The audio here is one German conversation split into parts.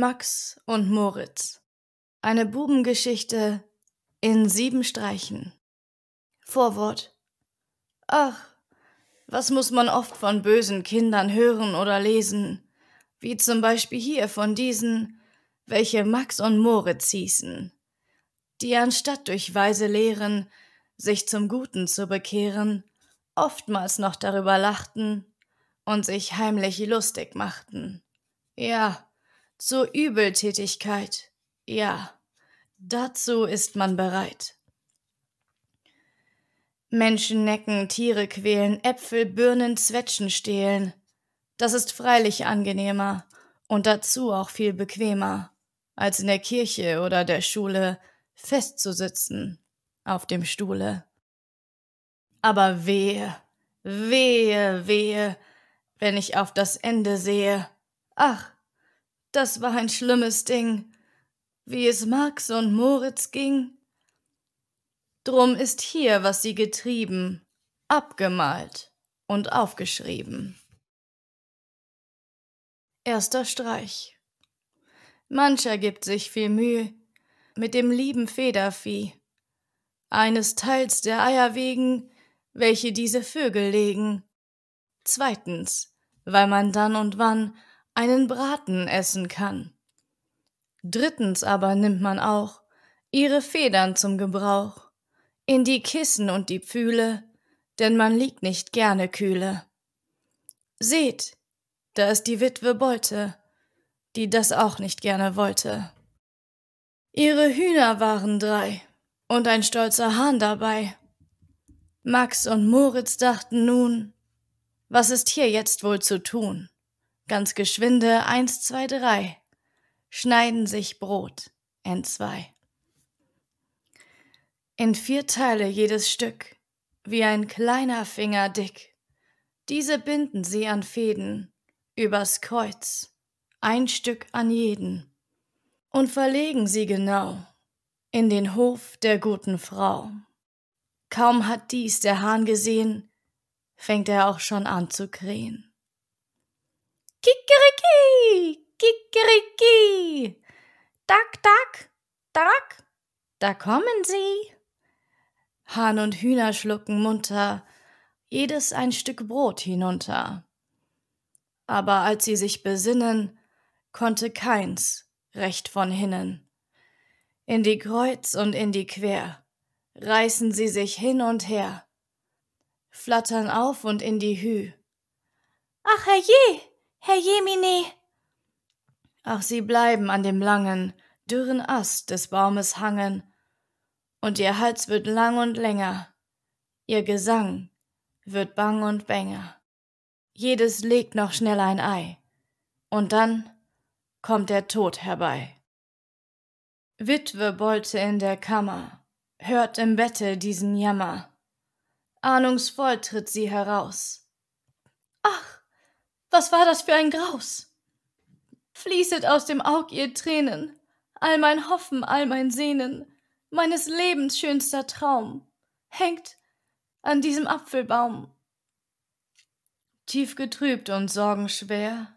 Max und Moritz. Eine Bubengeschichte in sieben Streichen. Vorwort. Ach, was muss man oft von bösen Kindern hören oder lesen, wie zum Beispiel hier von diesen, welche Max und Moritz hießen, die anstatt durch weise Lehren sich zum Guten zu bekehren, oftmals noch darüber lachten und sich heimlich lustig machten. Ja, zur Übeltätigkeit, ja, dazu ist man bereit. Menschen necken, Tiere quälen, Äpfel, Birnen, Zwetschgen stehlen. Das ist freilich angenehmer und dazu auch viel bequemer, als in der Kirche oder der Schule festzusitzen auf dem Stuhle. Aber wehe, wehe, wehe, wenn ich auf das Ende sehe. Ach, das war ein schlimmes Ding, wie es Max und Moritz ging. Drum ist hier, was sie getrieben, abgemalt und aufgeschrieben. Erster Streich. Mancher gibt sich viel Mühe mit dem lieben Federvieh, eines Teils der Eier wegen, welche diese Vögel legen. Zweitens, weil man dann und wann einen Braten essen kann. Drittens aber nimmt man auch ihre Federn zum Gebrauch in die Kissen und die Pfühle, denn man liegt nicht gerne kühle. Seht, da ist die Witwe Beute, die das auch nicht gerne wollte. Ihre Hühner waren drei und ein stolzer Hahn dabei. Max und Moritz dachten nun, was ist hier jetzt wohl zu tun? Ganz geschwinde eins, zwei, drei, schneiden sich Brot entzwei in vier Teile jedes Stück, wie ein kleiner Finger dick. Diese binden sie an Fäden, übers Kreuz, ein Stück an jeden, und verlegen sie genau in den Hof der guten Frau. Kaum hat dies der Hahn gesehen, fängt er auch schon an zu krähen. Kikeriki, kikeriki, dack, dack, dack, da kommen sie. Hahn und Hühner schlucken munter, jedes ein Stück Brot hinunter. Aber als sie sich besinnen, konnte keins recht von hinnen. In die Kreuz und in die Quer reißen sie sich hin und her, flattern auf und in die Hü. Ach, herrje, herrje, Mine! Ach, sie bleiben an dem langen, dürren Ast des Baumes hangen und ihr Hals wird lang und länger, ihr Gesang wird bang und bänger. Jedes legt noch schnell ein Ei, und dann kommt der Tod herbei. Witwe Bolte in der Kammer, hört im Bette diesen Jammer. Ahnungsvoll tritt sie heraus. Ach, was war das für ein Graus? Fließet aus dem Aug ihr Tränen, all mein Hoffen, all mein Sehnen, meines Lebens schönster Traum hängt an diesem Apfelbaum. Tief getrübt und sorgenschwer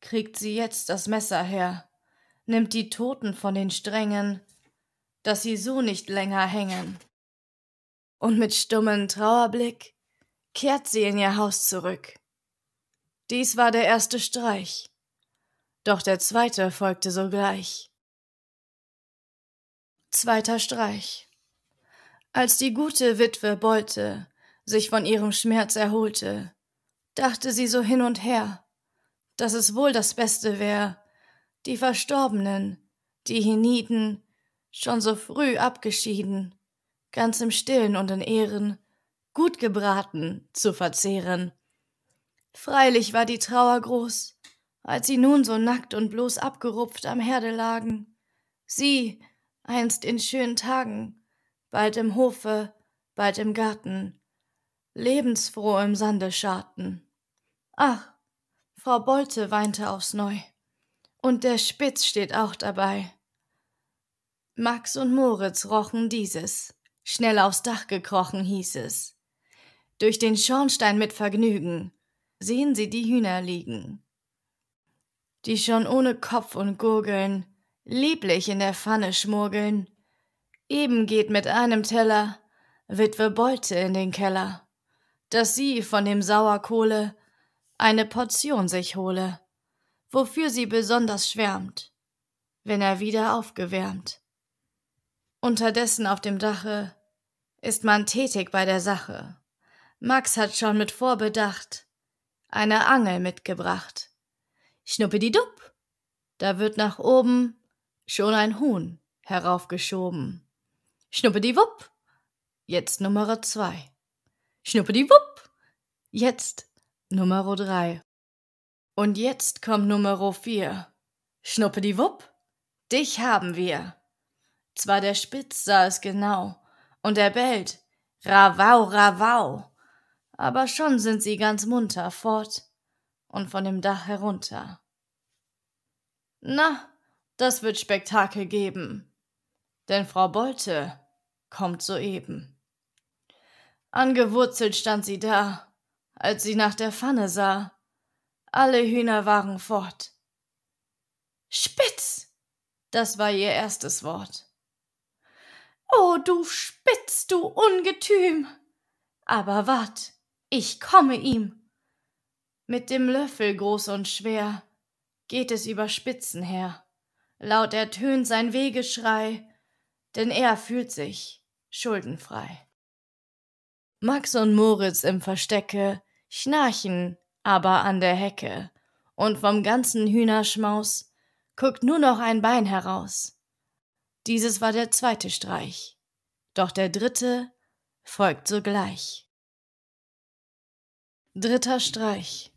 kriegt sie jetzt das Messer her, nimmt die Toten von den Strängen, dass sie so nicht länger hängen. Und mit stummem Trauerblick kehrt sie in ihr Haus zurück. Dies war der erste Streich, doch der zweite folgte sogleich. Zweiter Streich. Als die gute Witwe Beute sich von ihrem Schmerz erholte, dachte sie so hin und her, dass es wohl das Beste wär, die Verstorbenen, die hienieden, schon so früh abgeschieden, ganz im Stillen und in Ehren, gut gebraten zu verzehren. Freilich war die Trauer groß, als sie nun so nackt und bloß abgerupft am Herde lagen. Sie, einst in schönen Tagen, bald im Hofe, bald im Garten, lebensfroh im Sande scharten. Ach, Frau Bolte weinte aufs Neu, und der Spitz steht auch dabei. Max und Moritz rochen dieses, schnell aufs Dach gekrochen hieß es. Durch den Schornstein mit Vergnügen sehen sie die Hühner liegen. die schon ohne Kopf und Gurgeln lieblich in der Pfanne schmurgeln. Eben geht mit einem Teller Witwe Beute in den Keller, dass sie von dem Sauerkohle eine Portion sich hole, wofür sie besonders schwärmt, wenn er wieder aufgewärmt. Unterdessen auf dem Dache ist man tätig bei der Sache. Max hat schon mit Vorbedacht eine Angel mitgebracht. Schnuppedidupp, da wird nach oben schon ein Huhn heraufgeschoben. Schnuppediwupp, jetzt Nummer zwei. Schnuppediwupp, jetzt Nummer drei. Und jetzt kommt Nummer vier. Schnuppediwupp, dich haben wir. Zwar der Spitz sah es genau, und er bellt, Ravau, Ravau, aber schon sind sie ganz munter fort und von dem Dach herunter. Na, das wird Spektakel geben, denn Frau Bolte kommt soeben. Angewurzelt stand sie da, als sie nach der Pfanne sah. Alle Hühner waren fort. Spitz! Das war ihr erstes Wort. Oh, du Spitz, du Ungetüm! Aber wart, ich komme ihm. Mit dem Löffel groß und schwer geht es über Spitzen her. Laut ertönt sein Wegeschrei, denn er fühlt sich schuldenfrei. Max und Moritz im Verstecke schnarchen aber an der Hecke, und vom ganzen Hühnerschmaus guckt nur noch ein Bein heraus. Dieses war der zweite Streich, doch der dritte folgt sogleich. Dritter Streich.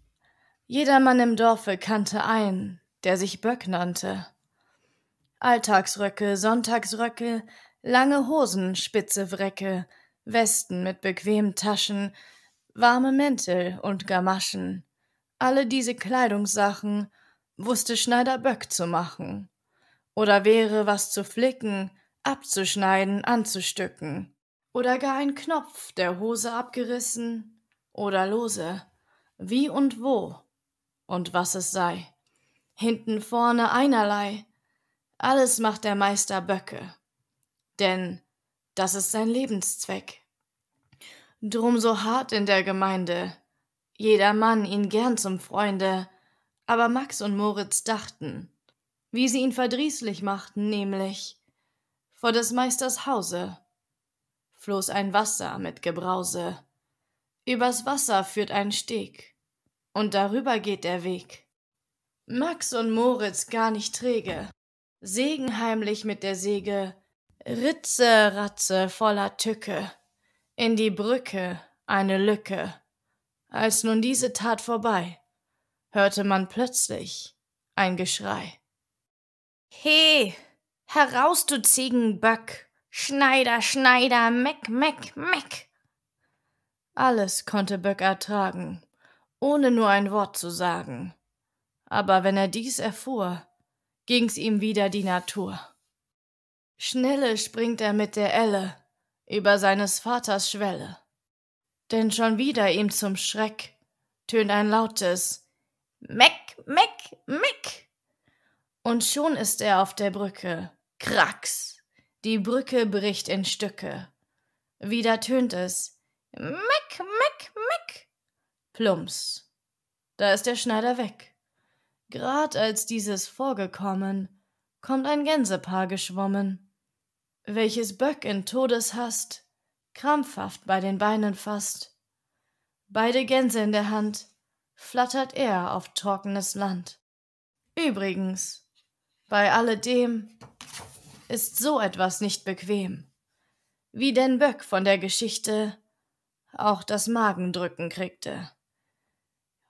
Jedermann im Dorfe kannte einen, der sich Böck nannte. Alltagsröcke, Sonntagsröcke, lange Hosen, spitze Wrecke, Westen mit bequemen Taschen, warme Mäntel und Gamaschen. Alle diese Kleidungssachen wusste Schneider Böck zu machen oder wäre was zu flicken, abzuschneiden, anzustücken, oder gar ein Knopf der Hose abgerissen oder lose, wie und wo und was es sei. Hinten vorne einerlei, alles macht der Meister Böcke, denn das ist sein Lebenszweck. Drum so hart in der Gemeinde, jeder Mann ihn gern zum Freunde, aber Max und Moritz dachten, wie sie ihn verdrießlich machten, nämlich vor des Meisters Hause. Floß ein Wasser mit Gebrause, übers Wasser führt ein Steg, und darüber geht der Weg. Max und Moritz gar nicht träge, segen heimlich mit der Säge, Ritze, Ratze voller Tücke, in die Brücke eine Lücke. Als nun diese Tat vorbei, hörte man plötzlich ein Geschrei. He, heraus, du Ziegenböck! Schneider, Schneider, Meck, Meck, Meck! Alles konnte Böck ertragen, ohne nur ein Wort zu sagen. Aber wenn er dies erfuhr, ging's ihm wieder die Natur. Schnelle springt er mit der Elle über seines Vaters Schwelle. Denn schon wieder ihm zum Schreck tönt ein lautes Meck, Meck, Meck und schon ist er auf der Brücke. Krax! Die Brücke bricht in Stücke. Wieder tönt es. Meck, meck, meck. Plumps. Da ist der Schneider weg. Grad als dieses vorgekommen, kommt ein Gänsepaar geschwommen, welches Böck in Todeshast krampfhaft bei den Beinen fasst. Beide Gänse in der Hand flattert er auf trockenes Land. Übrigens, bei alledem ist so etwas nicht bequem. Wie denn Böck von der Geschichte auch das Magendrücken kriegte.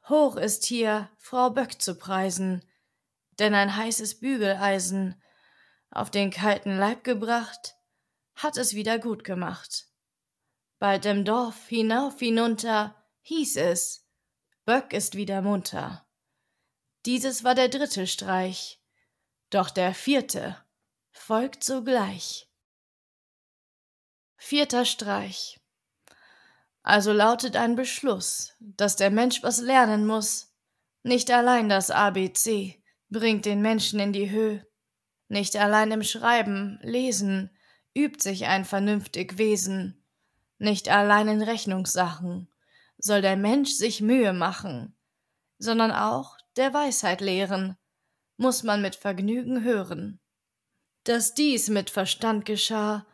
Hoch ist hier Frau Böck zu preisen, denn ein heißes Bügeleisen auf den kalten Leib gebracht, hat es wieder gut gemacht. Bald im Dorf hinauf hinunter hieß es, Böck ist wieder munter. Dieses war der dritte Streich, doch der vierte folgt sogleich. Vierter Streich. Also lautet ein Beschluss, dass der Mensch was lernen muss, nicht allein das ABC, bringt den Menschen in die Höhe. Nicht allein im Schreiben, Lesen übt sich ein vernünftig Wesen, nicht allein in Rechnungssachen soll der Mensch sich Mühe machen, sondern auch der Weisheit lehren, muss man mit Vergnügen hören. Dass dies mit Verstand geschah,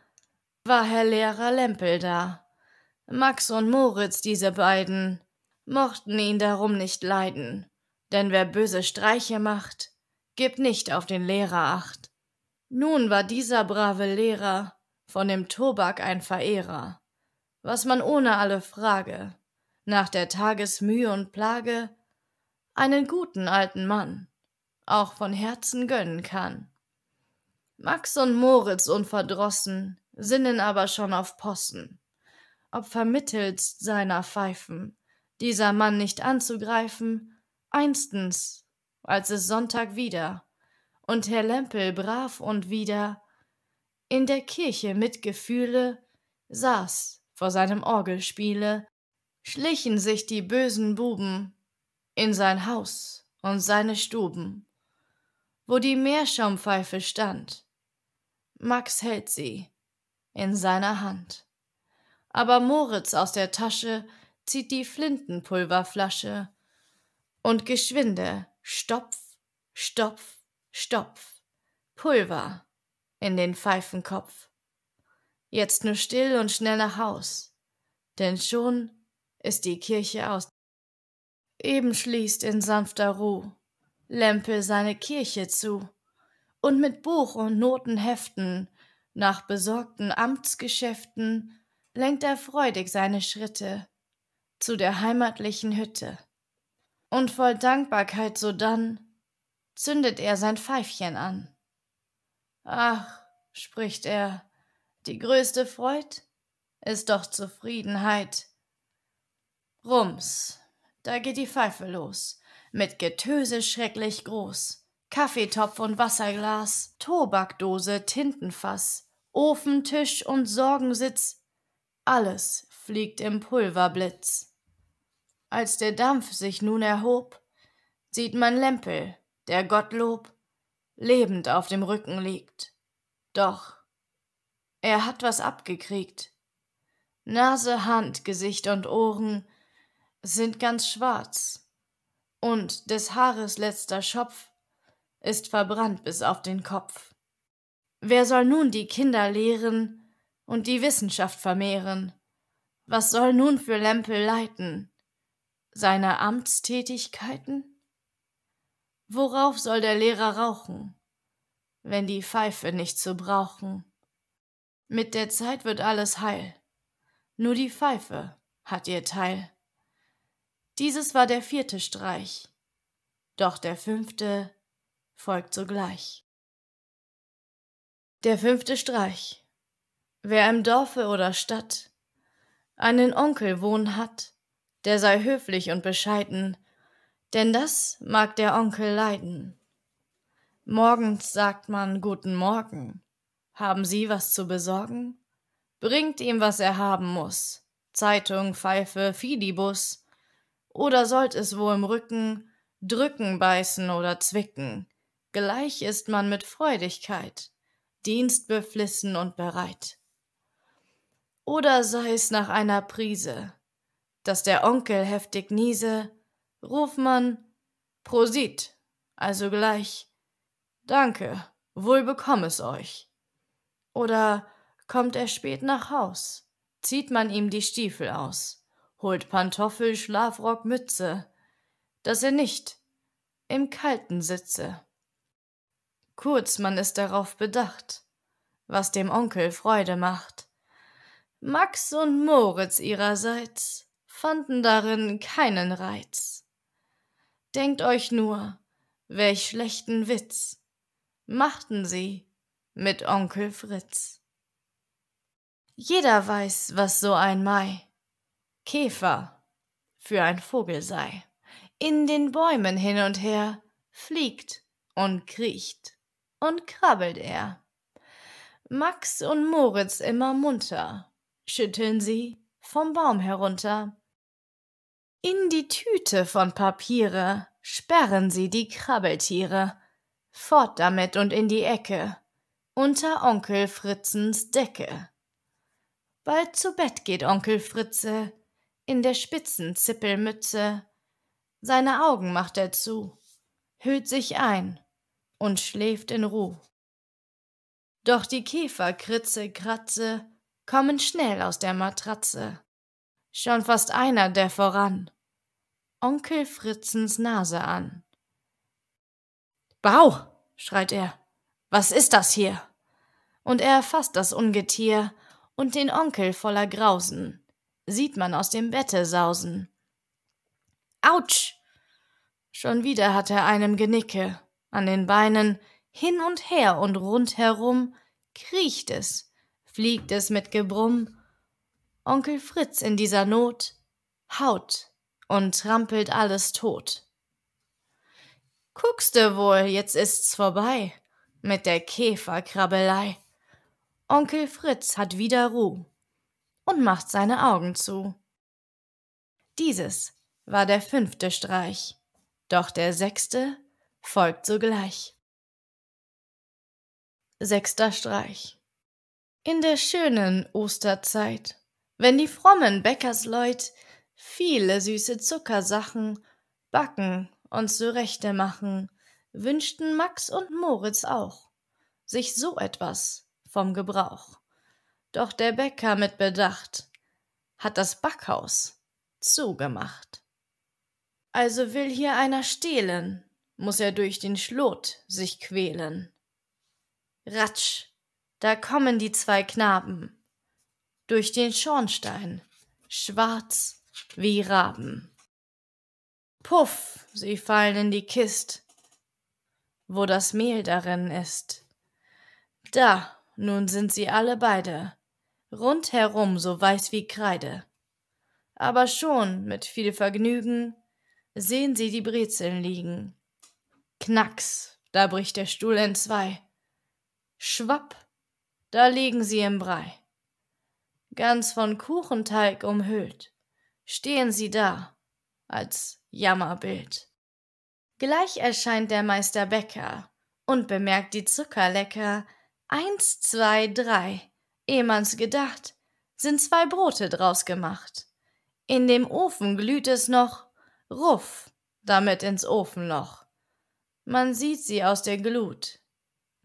war Herr Lehrer Lempel da. Max und Moritz, diese beiden, mochten ihn darum nicht leiden, denn wer böse Streiche macht, gibt nicht auf den Lehrer acht. Nun war dieser brave Lehrer von dem Tobak ein Verehrer, was man ohne alle Frage, nach der Tagesmühe und Plage, einen guten alten Mann auch von Herzen gönnen kann. Max und Moritz unverdrossen sinnen aber schon auf Possen, ob vermittelst seiner Pfeifen dieser Mann nicht anzugreifen, einstens, als es Sonntag wieder und Herr Lempel brav und wieder in der Kirche mit Gefühle saß vor seinem Orgelspiele, schlichen sich die bösen Buben in sein Haus und seine Stuben, wo die Meerschaumpfeife stand. Max hält sie in seiner Hand. Aber Moritz aus der Tasche zieht die Flintenpulverflasche und geschwinde Stopf, Stopf, Stopf, Pulver in den Pfeifenkopf. Jetzt nur still und schnell nach Haus, denn schon ist die Kirche aus. Eben schließt in sanfter Ruh Lempel seine Kirche zu und mit Buch und Notenheften nach besorgten Amtsgeschäften lenkt er freudig seine Schritte zu der heimatlichen Hütte. Und voll Dankbarkeit sodann zündet er sein Pfeifchen an. Ach, spricht er, die größte Freud ist doch Zufriedenheit. Rums, da geht die Pfeife los, mit Getöse schrecklich groß. Kaffeetopf und Wasserglas, Tobakdose, Tintenfass, Ofen, Tisch und Sorgensitz, alles fliegt im Pulverblitz. Als der Dampf sich nun erhob, sieht man Lempel, der Gottlob, lebend auf dem Rücken liegt. Doch er hat was abgekriegt. Nase, Hand, Gesicht und Ohren sind ganz schwarz, und des Haares letzter Schopf ist verbrannt bis auf den Kopf. Wer soll nun die Kinder lehren und die Wissenschaft vermehren? Was soll nun für Lempel leiten? Seine Amtstätigkeiten? Worauf soll der Lehrer rauchen, wenn die Pfeife nicht zu brauchen? Mit der Zeit wird alles heil, nur die Pfeife hat ihr Teil. Dieses war der vierte Streich, doch der fünfte folgt sogleich. Der fünfte Streich. Wer im Dorfe oder Stadt einen Onkel wohnen hat, der sei höflich und bescheiden, denn das mag der Onkel leiden. Morgens sagt man Guten Morgen. Haben Sie was zu besorgen? Bringt ihm, was er haben muss. Zeitung, Pfeife, Fidibus. Oder sollt es wo im Rücken drücken, beißen oder zwicken. Gleich ist man mit Freudigkeit, dienstbeflissen und bereit. Oder sei's nach einer Prise, dass der Onkel heftig niese, ruft man Prosit, also gleich Danke, wohl bekomm es euch. Oder kommt er spät nach Haus, zieht man ihm die Stiefel aus, holt Pantoffel, Schlafrock, Mütze, dass er nicht im Kalten sitze. Kurz, man ist darauf bedacht, was dem Onkel Freude macht. Max und Moritz ihrerseits fanden darin keinen Reiz. Denkt euch nur, welch schlechten Witz machten sie mit Onkel Fritz. Jeder weiß, was so ein Mai Käfer für ein Vogel sei, in den Bäumen hin und her fliegt und kriecht und krabbelt er. Max und Moritz immer munter, schütteln sie vom Baum herunter. In die Tüte von Papiere sperren sie die Krabbeltiere Fort damit und in die Ecke, unter Onkel Fritzens Decke. Bald zu Bett geht Onkel Fritze, in der spitzen Zippelmütze. Seine Augen macht er zu, hüllt sich ein und schläft in Ruh. Doch die Käfer Kritze Kratze kommen schnell aus der Matratze. Schon fast einer der voran. Onkel Fritzens Nase an. Bau, schreit er. Was ist das hier? Und er erfasst das Ungetier und den Onkel voller Grausen. Sieht man aus dem Bette sausen. Autsch! Schon wieder hat er einem Genicke. An den Beinen hin und her und rundherum kriecht es, fliegt es mit Gebrumm. Onkel Fritz in dieser Not haut und trampelt alles tot. Guckste wohl, jetzt ist's vorbei mit der Käferkrabbelei. Onkel Fritz hat wieder Ruh und macht seine Augen zu. Dieses war der fünfte Streich, doch der sechste folgt sogleich. Sechster Streich. In der schönen Osterzeit, wenn die frommen Bäckersleut viele süße Zuckersachen backen und zurechte machen, wünschten Max und Moritz auch sich so etwas vom Gebrauch. Doch der Bäcker mit Bedacht hat das Backhaus zugemacht. Also will hier einer stehlen, muss er durch den Schlot sich quälen. Ratsch, da kommen die zwei Knaben durch den Schornstein, schwarz wie Raben. Puff, sie fallen in die Kist, wo das Mehl darin ist. Da, nun sind sie alle beide, rundherum so weiß wie Kreide. Aber schon mit viel Vergnügen sehen sie die Brezeln liegen. Knacks, da bricht der Stuhl entzwei. Schwapp, da liegen sie im Brei. Ganz von Kuchenteig umhüllt, stehen sie da, als Jammerbild. Gleich erscheint der Meister Bäcker und bemerkt die Zuckerlecker. Eins, zwei, drei. Ehe man's gedacht, sind zwei Brote draus gemacht. In dem Ofen glüht es noch, ruff, damit ins Ofenloch. Man sieht sie aus der Glut,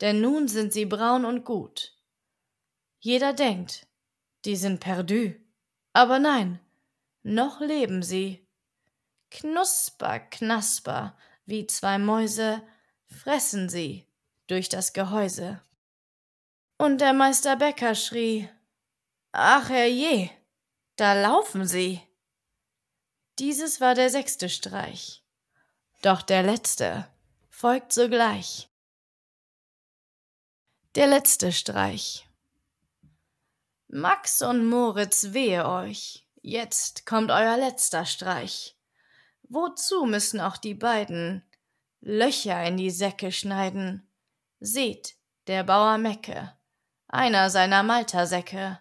denn nun sind sie braun und gut. Jeder denkt, die sind perdu, aber nein, noch leben sie Knusper, knasper, wie zwei Mäuse, fressen sie durch das Gehäuse. Und der Meister Bäcker schrie, Ach herrje, da laufen sie. Dieses war der sechste Streich. Doch der letzte folgt sogleich. Der letzte Streich. Max und Moritz wehe euch, jetzt kommt euer letzter Streich. Wozu müssen auch die beiden Löcher in die Säcke schneiden? Seht, der Bauer Mecke, einer seiner Maltersäcke.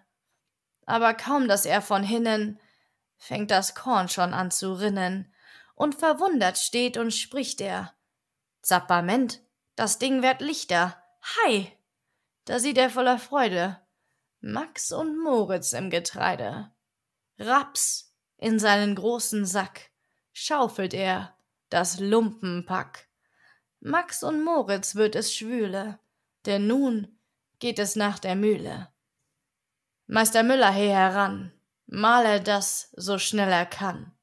Aber kaum, dass er von hinnen, fängt das Korn schon an zu rinnen, und verwundert steht und spricht er. Zappament, das Ding wird lichter, hei! Da sieht er voller Freude Max und Moritz im Getreide. Raps in seinen großen Sack schaufelt er das Lumpenpack. Max und Moritz wird es schwüle, denn nun geht es nach der Mühle. Meister Müller he heran, mal er das so schnell er kann.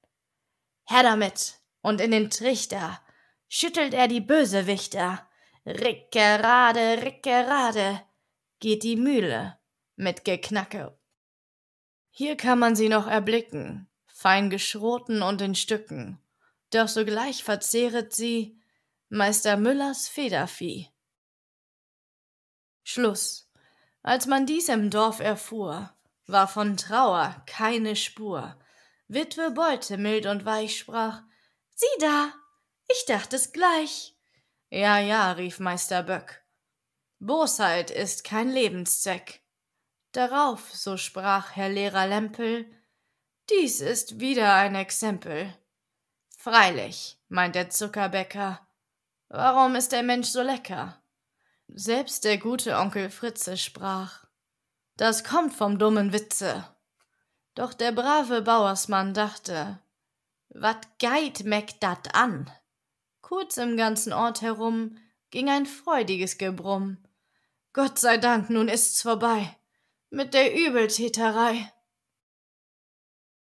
Her damit und in den Trichter schüttelt er die Bösewichter. Rickerade, rickerade geht die Mühle mit Geknacke. Hier kann man sie noch erblicken, fein geschroten und in Stücken, doch sogleich verzehret sie Meister Müllers Federvieh. Schluss. Als man dies im Dorf erfuhr, war von Trauer keine Spur. Witwe Beute mild und weich sprach, Sieh da, ich dacht es gleich. Ja, ja, rief Meister Böck, Bosheit ist kein Lebenszweck. Darauf, so sprach Herr Lehrer Lempel, dies ist wieder ein Exempel. Freilich, meint der Zuckerbäcker, Warum ist der Mensch so lecker? Selbst der gute Onkel Fritze sprach, das kommt vom dummen Witze. Doch der brave Bauersmann dachte, wat geit meck dat an? Kurz im ganzen Ort herum ging ein freudiges Gebrumm. Gott sei Dank, nun ist's vorbei mit der Übeltäterei.